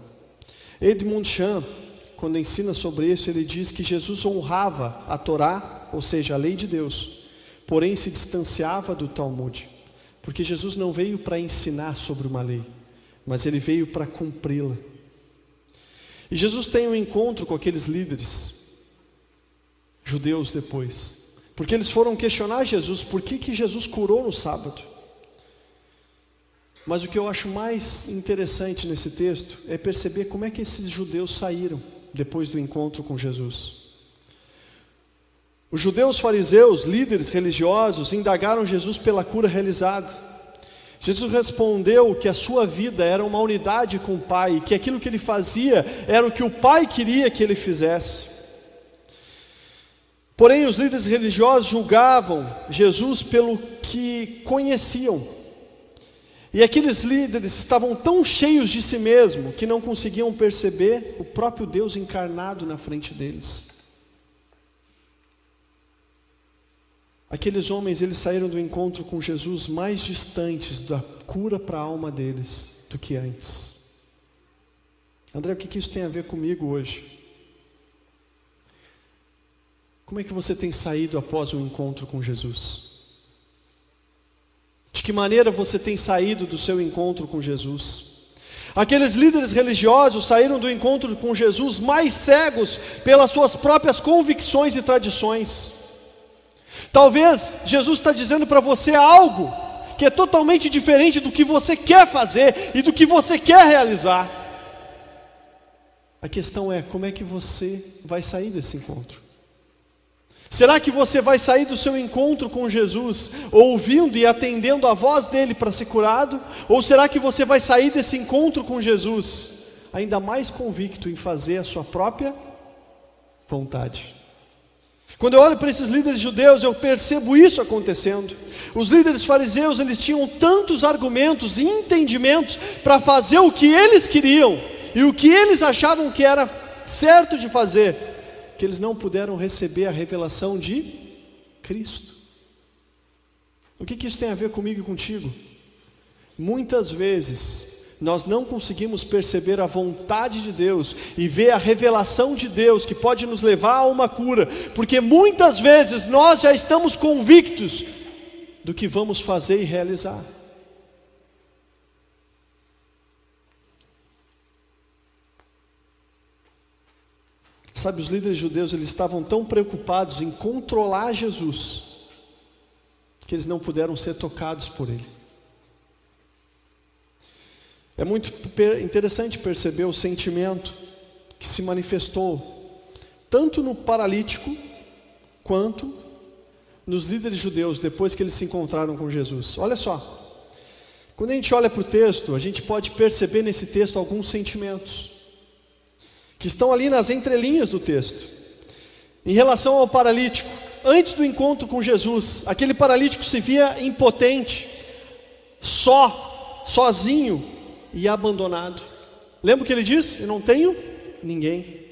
Edmund Chan, quando ensina sobre isso, ele diz que Jesus honrava a Torá, ou seja, a lei de Deus, porém se distanciava do Talmud, porque Jesus não veio para ensinar sobre uma lei, mas ele veio para cumpri-la. E Jesus tem um encontro com aqueles líderes judeus depois, porque eles foram questionar Jesus por que, que Jesus curou no sábado. Mas o que eu acho mais interessante nesse texto é perceber como é que esses judeus saíram depois do encontro com Jesus. Os judeus fariseus, líderes religiosos, indagaram Jesus pela cura realizada. Jesus respondeu que a sua vida era uma unidade com o Pai, que aquilo que ele fazia era o que o Pai queria que ele fizesse. Porém, os líderes religiosos julgavam Jesus pelo que conheciam. E aqueles líderes estavam tão cheios de si mesmo que não conseguiam perceber o próprio Deus encarnado na frente deles. Aqueles homens, eles saíram do encontro com Jesus mais distantes da cura para a alma deles do que antes. André, o que isso tem a ver comigo hoje? Como é que você tem saído após o encontro com Jesus? De que maneira você tem saído do seu encontro com Jesus? Aqueles líderes religiosos saíram do encontro com Jesus mais cegos pelas suas próprias convicções e tradições. Talvez Jesus está dizendo para você algo que é totalmente diferente do que você quer fazer e do que você quer realizar. A questão é como é que você vai sair desse encontro? Será que você vai sair do seu encontro com Jesus ouvindo e atendendo a voz dele para ser curado? Ou será que você vai sair desse encontro com Jesus ainda mais convicto em fazer a sua própria vontade? Quando eu olho para esses líderes judeus, eu percebo isso acontecendo. Os líderes fariseus, eles tinham tantos argumentos e entendimentos para fazer o que eles queriam e o que eles achavam que era certo de fazer, que eles não puderam receber a revelação de Cristo. O que, que isso tem a ver comigo e contigo? Muitas vezes nós não conseguimos perceber a vontade de Deus e ver a revelação de Deus que pode nos levar a uma cura, porque muitas vezes nós já estamos convictos do que vamos fazer e realizar. Sabe, os líderes judeus eles estavam tão preocupados em controlar Jesus que eles não puderam ser tocados por ele. É muito interessante perceber o sentimento que se manifestou tanto no paralítico quanto nos líderes judeus depois que eles se encontraram com Jesus. Olha só, quando a gente olha para o texto, a gente pode perceber nesse texto alguns sentimentos que estão ali nas entrelinhas do texto. Em relação ao paralítico, antes do encontro com Jesus, aquele paralítico se via impotente, só, sozinho e abandonado. Lembra o que ele disse? Eu não tenho ninguém.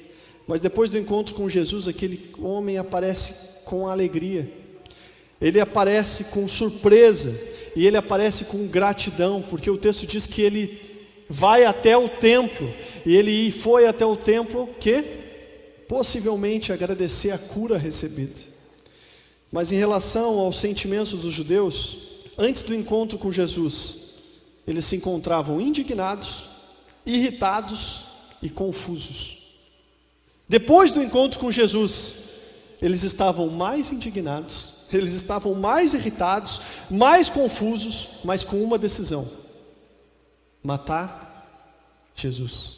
Mas depois do encontro com Jesus, aquele homem aparece com alegria, ele aparece com surpresa e ele aparece com gratidão, porque o texto diz que ele vai até o templo, e ele foi até o templo que possivelmente agradecer a cura recebida. Mas em relação aos sentimentos dos judeus, antes do encontro com Jesus, eles se encontravam indignados, irritados e confusos. Depois do encontro com Jesus, eles estavam mais indignados, eles estavam mais irritados, mais confusos, mas com uma decisão: matar Jesus.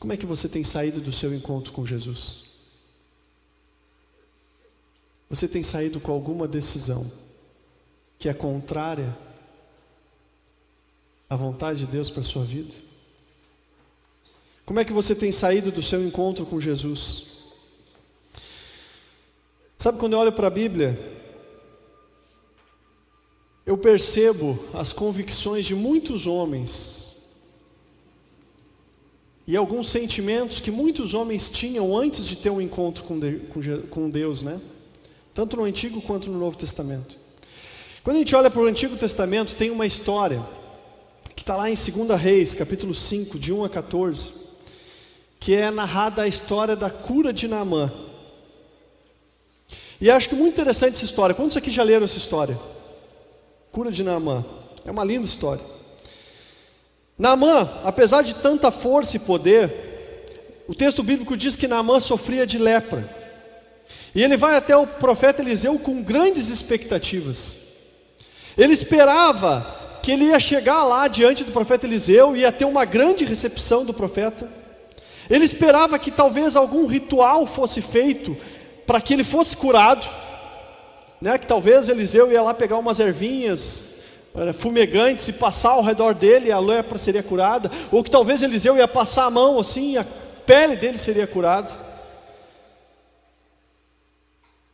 Como é que você tem saído do seu encontro com Jesus? Você tem saído com alguma decisão que é contrária à vontade de Deus para a sua vida? Como é que você tem saído do seu encontro com Jesus? Sabe quando eu olho para a Bíblia, eu percebo as convicções de muitos homens e alguns sentimentos que muitos homens tinham antes de ter um encontro com, de, com, com Deus, né? Tanto no Antigo quanto no Novo Testamento. Quando a gente olha para o Antigo Testamento, tem uma história que está lá em 2 Reis, capítulo 5, de 1 a 14, que é narrada a história da cura de Naamã. E acho que muito interessante essa história. Quantos aqui já leram essa história? Cura de Naamã. É uma linda história. Naamã, apesar de tanta força e poder, o texto bíblico diz que Naamã sofria de lepra. E ele vai até o profeta Eliseu com grandes expectativas. Ele esperava que ele ia chegar lá diante do profeta Eliseu, ia ter uma grande recepção do profeta. Ele esperava que talvez algum ritual fosse feito para que ele fosse curado, né? que talvez Eliseu ia lá pegar umas ervinhas eh, fumegantes e passar ao redor dele e a lepra seria curada, ou que talvez Eliseu ia passar a mão assim e a pele dele seria curada.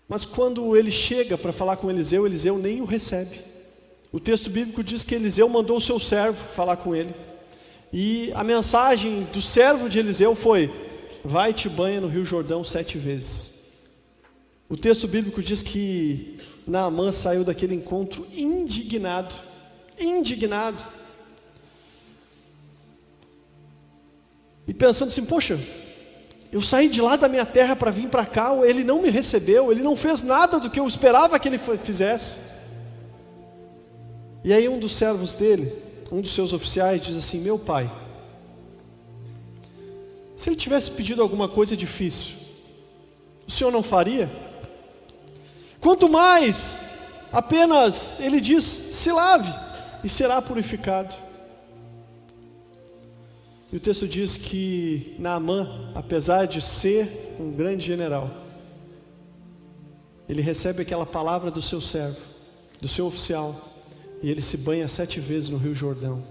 Mas quando ele chega para falar com Eliseu, Eliseu nem o recebe. O texto bíblico diz que Eliseu mandou o seu servo falar com ele. E a mensagem do servo de Eliseu foi: Vai te banha no Rio Jordão sete vezes. O texto bíblico diz que Naamã saiu daquele encontro indignado, indignado. E pensando assim, poxa, eu saí de lá da minha terra para vir para cá, ele não me recebeu, ele não fez nada do que eu esperava que ele fizesse. E aí um dos servos dele, um dos seus oficiais, diz assim: Meu pai, se ele tivesse pedido alguma coisa difícil, o senhor não faria? Quanto mais, apenas ele diz: se lave e será purificado. E o texto diz que Naamã, apesar de ser um grande general, ele recebe aquela palavra do seu servo, do seu oficial, e ele se banha sete vezes no Rio Jordão.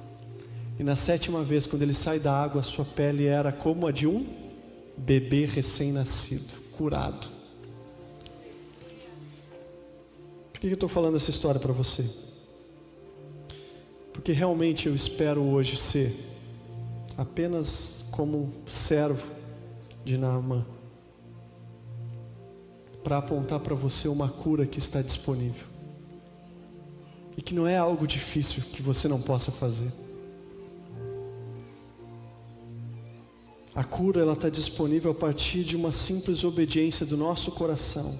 E na sétima vez, quando ele sai da água, sua pele era como a de um bebê recém-nascido, curado. Que eu estou falando essa história para você? Porque realmente eu espero hoje ser apenas como servo de Naamã para apontar para você uma cura que está disponível e que não é algo difícil que você não possa fazer. A cura ela está disponível a partir de uma simples obediência do nosso coração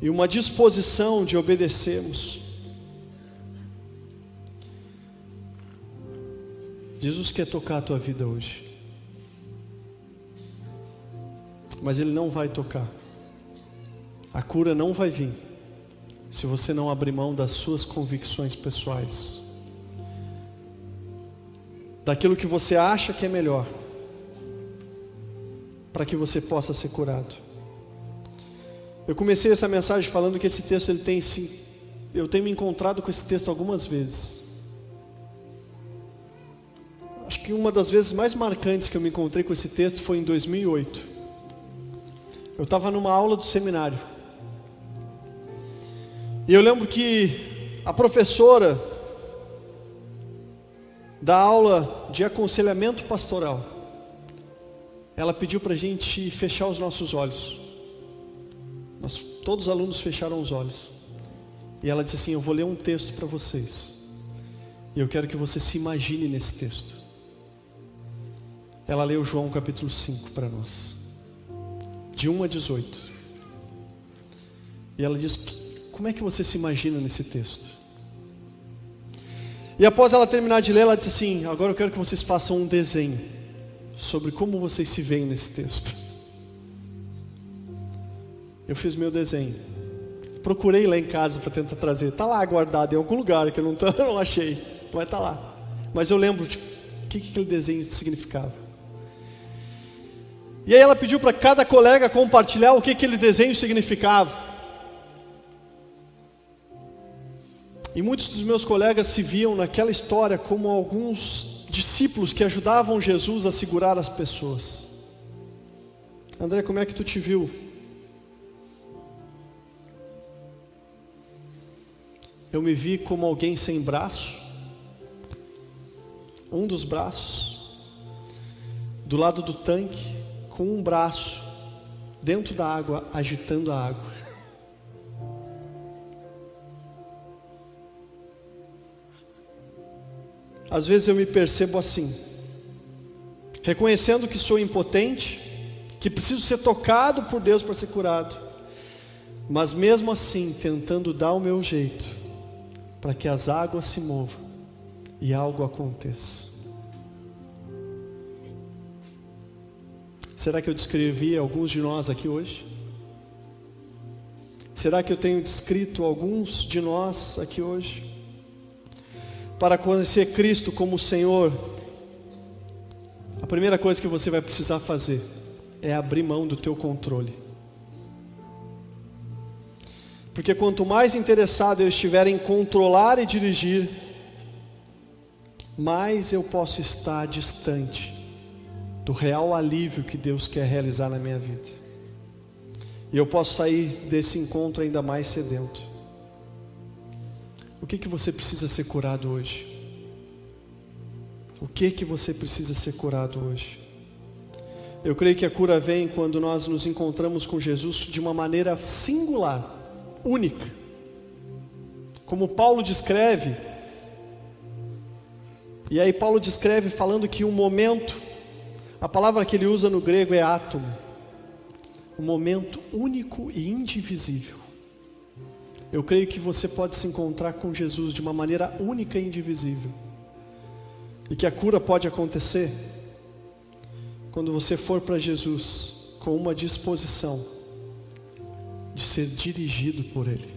e uma disposição de obedecermos. Jesus quer tocar a tua vida hoje, mas Ele não vai tocar, a cura não vai vir, se você não abrir mão das suas convicções pessoais, daquilo que você acha que é melhor, para que você possa ser curado. Eu comecei essa mensagem falando que esse texto ele tem sim, eu tenho me encontrado com esse texto algumas vezes. Acho que uma das vezes mais marcantes que eu me encontrei com esse texto foi em 2008. Eu estava numa aula do seminário. E eu lembro que a professora da aula de aconselhamento pastoral, ela pediu para a gente fechar os nossos olhos. Nós, todos os alunos fecharam os olhos. E ela disse assim: Eu vou ler um texto para vocês. E eu quero que você se imagine nesse texto. Ela leu João capítulo 5 para nós, de 1 a 18. E ela diz: Como é que você se imagina nesse texto? E após ela terminar de ler, ela disse assim: Agora eu quero que vocês façam um desenho sobre como vocês se veem nesse texto. Eu fiz meu desenho. Procurei lá em casa para tentar trazer. Está lá guardado em algum lugar que eu não, tô, não achei. Vai estar tá lá. Mas eu lembro de o que, que aquele desenho significava. E aí ela pediu para cada colega compartilhar o que aquele desenho significava. E muitos dos meus colegas se viam naquela história como alguns discípulos que ajudavam Jesus a segurar as pessoas. André, como é que tu te viu eu me vi como alguém sem braço, um dos braços, do lado do tanque, com um braço dentro da água, agitando a água. Às vezes eu me percebo assim, reconhecendo que sou impotente, que preciso ser tocado por Deus para ser curado, mas mesmo assim tentando dar o meu jeito para que as águas se movam e algo aconteça. Será que eu descrevi alguns de nós aqui hoje? Será que eu tenho descrito alguns de nós aqui hoje? Para conhecer Cristo como Senhor, a primeira coisa que você vai precisar fazer é abrir mão do teu controle. Porque quanto mais interessado eu estiver em controlar e dirigir, mais eu posso estar distante do real alívio que Deus quer realizar na minha vida. E eu posso sair desse encontro ainda mais sedento. O que que você precisa ser curado hoje? O que que você precisa ser curado hoje? Eu creio que a cura vem quando nós nos encontramos com Jesus de uma maneira singular, única. Como Paulo descreve, e aí Paulo descreve falando que um momento a palavra que ele usa no grego é átomo, um momento único e indivisível. Eu creio que você pode se encontrar com Jesus de uma maneira única e indivisível, e que a cura pode acontecer quando você for para Jesus com uma disposição de ser dirigido por Ele,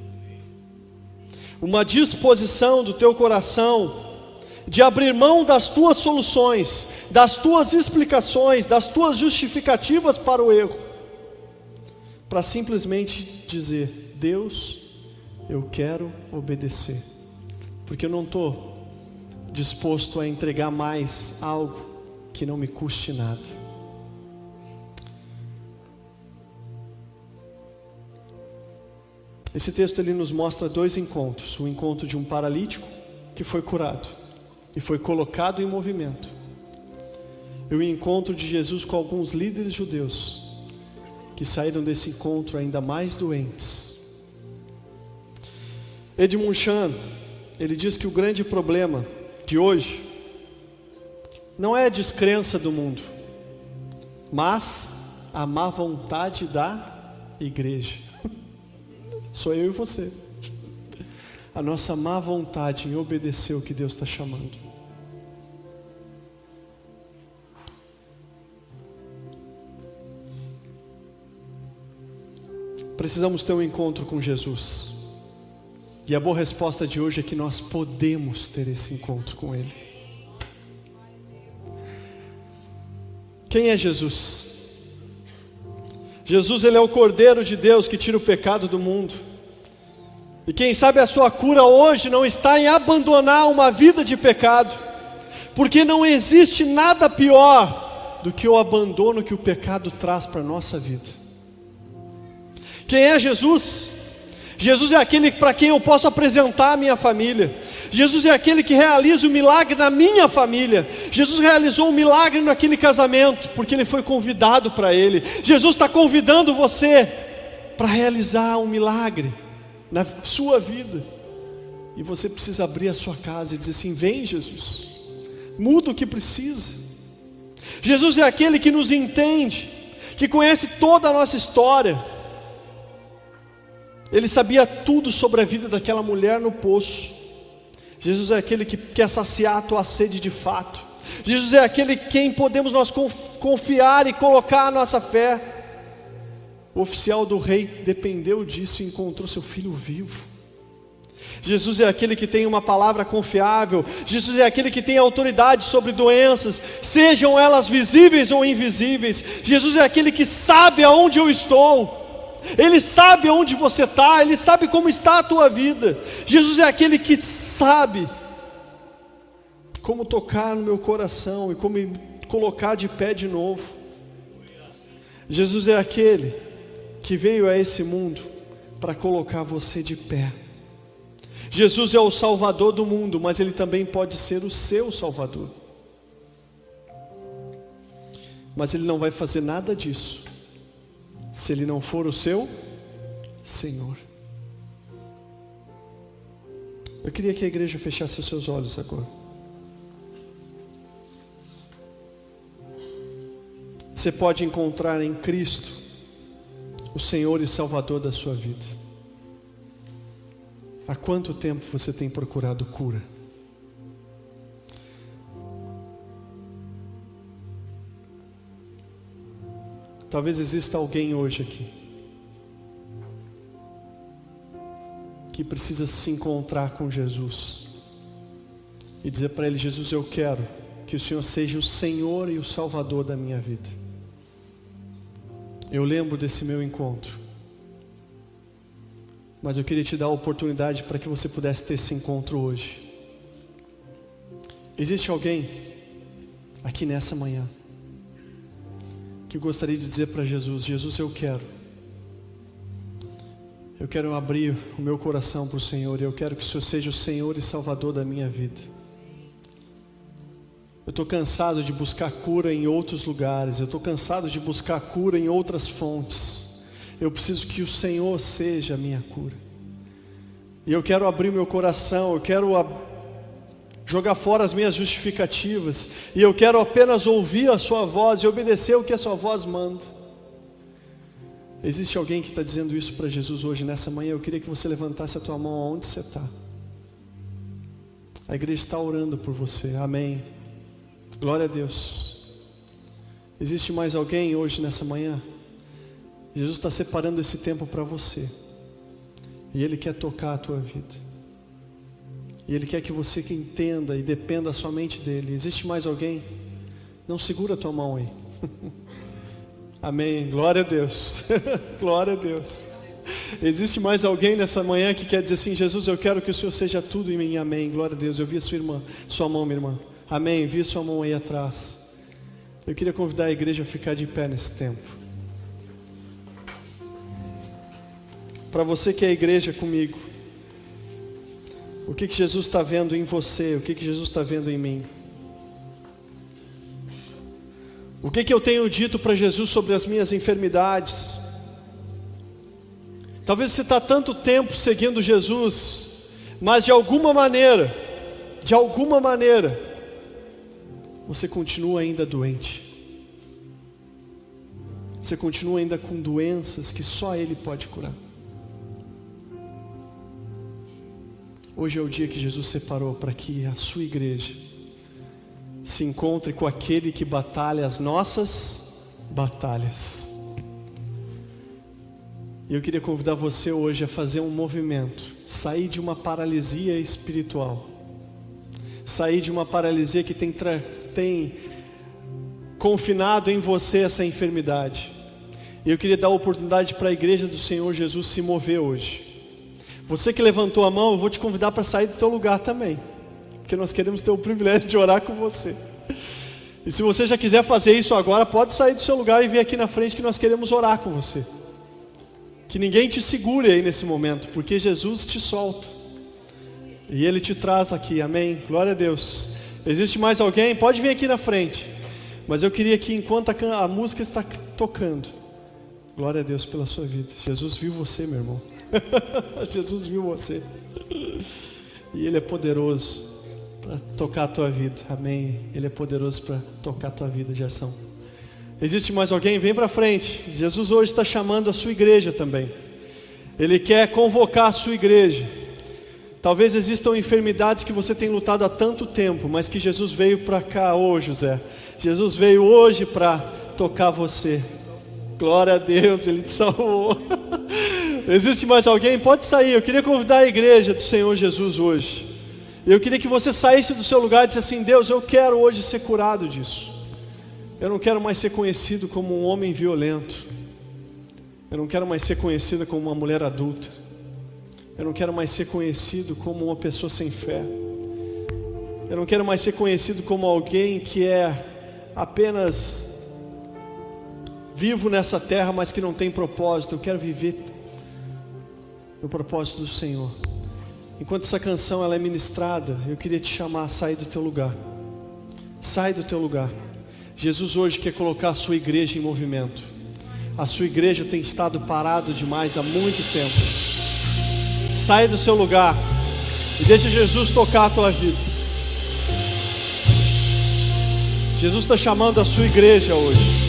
uma disposição do teu coração de abrir mão das tuas soluções, das tuas explicações, das tuas justificativas para o erro, para simplesmente dizer: Deus, eu quero obedecer, porque eu não estou disposto a entregar mais algo que não me custe nada. Esse texto ele nos mostra dois encontros: o encontro de um paralítico que foi curado e foi colocado em movimento. E o encontro de Jesus com alguns líderes judeus que saíram desse encontro ainda mais doentes. Edmund Chan, ele diz que o grande problema de hoje não é a descrença do mundo, mas a má vontade da igreja. Sou eu e você. A nossa má vontade em obedecer o que Deus está chamando. Precisamos ter um encontro com Jesus. E a boa resposta de hoje é que nós podemos ter esse encontro com Ele. Quem é Jesus? Jesus ele é o Cordeiro de Deus que tira o pecado do mundo. E quem sabe a sua cura hoje não está em abandonar uma vida de pecado, porque não existe nada pior do que o abandono que o pecado traz para a nossa vida. Quem é Jesus? Jesus é aquele para quem eu posso apresentar a minha família. Jesus é aquele que realiza o milagre na minha família. Jesus realizou um milagre naquele casamento, porque ele foi convidado para ele. Jesus está convidando você para realizar um milagre na sua vida. E você precisa abrir a sua casa e dizer assim: Vem, Jesus, muda o que precisa. Jesus é aquele que nos entende, que conhece toda a nossa história ele sabia tudo sobre a vida daquela mulher no poço. Jesus é aquele que quer saciar a tua sede de fato. Jesus é aquele quem podemos nós confiar e colocar a nossa fé. O oficial do rei dependeu disso e encontrou seu filho vivo. Jesus é aquele que tem uma palavra confiável. Jesus é aquele que tem autoridade sobre doenças, sejam elas visíveis ou invisíveis. Jesus é aquele que sabe aonde eu estou. Ele sabe onde você está, Ele sabe como está a tua vida. Jesus é aquele que sabe como tocar no meu coração e como me colocar de pé de novo. Jesus é aquele que veio a esse mundo para colocar você de pé. Jesus é o Salvador do mundo, mas Ele também pode ser o seu Salvador. Mas Ele não vai fazer nada disso se ele não for o seu Senhor. Eu queria que a igreja fechasse os seus olhos agora. Você pode encontrar em Cristo o Senhor e Salvador da sua vida. Há quanto tempo você tem procurado cura? Talvez exista alguém hoje aqui que precisa se encontrar com Jesus e dizer para ele: Jesus, eu quero que o Senhor seja o Senhor e o Salvador da minha vida. Eu lembro desse meu encontro, mas eu queria te dar a oportunidade para que você pudesse ter esse encontro hoje. Existe alguém aqui nessa manhã que gostaria de dizer para Jesus: Jesus, eu quero. Eu quero abrir o meu coração para o Senhor e eu quero que o Senhor seja o Senhor e Salvador da minha vida. Eu estou cansado de buscar cura em outros lugares, eu estou cansado de buscar cura em outras fontes. Eu preciso que o Senhor seja a minha cura. E eu quero abrir meu coração, eu quero jogar fora as minhas justificativas, e eu quero apenas ouvir a Sua voz e obedecer o que a Sua voz manda. Existe alguém que está dizendo isso para Jesus hoje, nessa manhã? Eu queria que você levantasse a tua mão aonde você está. A igreja está orando por você, amém. Glória a Deus. Existe mais alguém hoje nessa manhã? Jesus está separando esse tempo para você, e Ele quer tocar a tua vida. E Ele quer que você que entenda e dependa somente dEle. Existe mais alguém? Não segura a tua mão aí. Amém. Glória a Deus. Glória a Deus. Existe mais alguém nessa manhã que quer dizer assim: Jesus, eu quero que o Senhor seja tudo em mim. Amém. Glória a Deus. Eu vi a sua irmã, sua mão, minha irmã. Amém. Vi sua mão aí atrás. Eu queria convidar a igreja a ficar de pé nesse tempo. Para você que é a igreja comigo, o que, que Jesus está vendo em você? O que, que Jesus está vendo em mim? O que, que eu tenho dito para Jesus sobre as minhas enfermidades? Talvez você está tanto tempo seguindo Jesus, mas de alguma maneira, de alguma maneira, você continua ainda doente. Você continua ainda com doenças que só Ele pode curar. Hoje é o dia que Jesus separou para que a sua igreja se encontre com aquele que batalha as nossas batalhas. E eu queria convidar você hoje a fazer um movimento, sair de uma paralisia espiritual, sair de uma paralisia que tem, tem confinado em você essa enfermidade. E eu queria dar a oportunidade para a igreja do Senhor Jesus se mover hoje. Você que levantou a mão, eu vou te convidar para sair do teu lugar também, porque nós queremos ter o privilégio de orar com você. E se você já quiser fazer isso agora, pode sair do seu lugar e vir aqui na frente que nós queremos orar com você. Que ninguém te segure aí nesse momento, porque Jesus te solta. E Ele te traz aqui, amém? Glória a Deus. Existe mais alguém? Pode vir aqui na frente. Mas eu queria que enquanto a, a música está tocando, glória a Deus pela sua vida. Jesus viu você, meu irmão. Jesus viu você. E Ele é poderoso para tocar a tua vida. Amém. Ele é poderoso para tocar a tua vida, Gerson. Existe mais alguém? Vem para frente. Jesus hoje está chamando a sua igreja também. Ele quer convocar a sua igreja. Talvez existam enfermidades que você tem lutado há tanto tempo, mas que Jesus veio para cá hoje, José. Jesus veio hoje para tocar você. Glória a Deus, Ele te salvou. Existe mais alguém? Pode sair. Eu queria convidar a igreja do Senhor Jesus hoje. Eu queria que você saísse do seu lugar e disse assim: Deus, eu quero hoje ser curado disso. Eu não quero mais ser conhecido como um homem violento. Eu não quero mais ser conhecida como uma mulher adulta. Eu não quero mais ser conhecido como uma pessoa sem fé. Eu não quero mais ser conhecido como alguém que é apenas vivo nessa terra, mas que não tem propósito. Eu quero viver no propósito do Senhor. Enquanto essa canção ela é ministrada, eu queria te chamar a sair do teu lugar. Sai do teu lugar. Jesus hoje quer colocar a sua igreja em movimento. A sua igreja tem estado parado demais há muito tempo. Sai do seu lugar e deixa Jesus tocar a tua vida. Jesus está chamando a sua igreja hoje.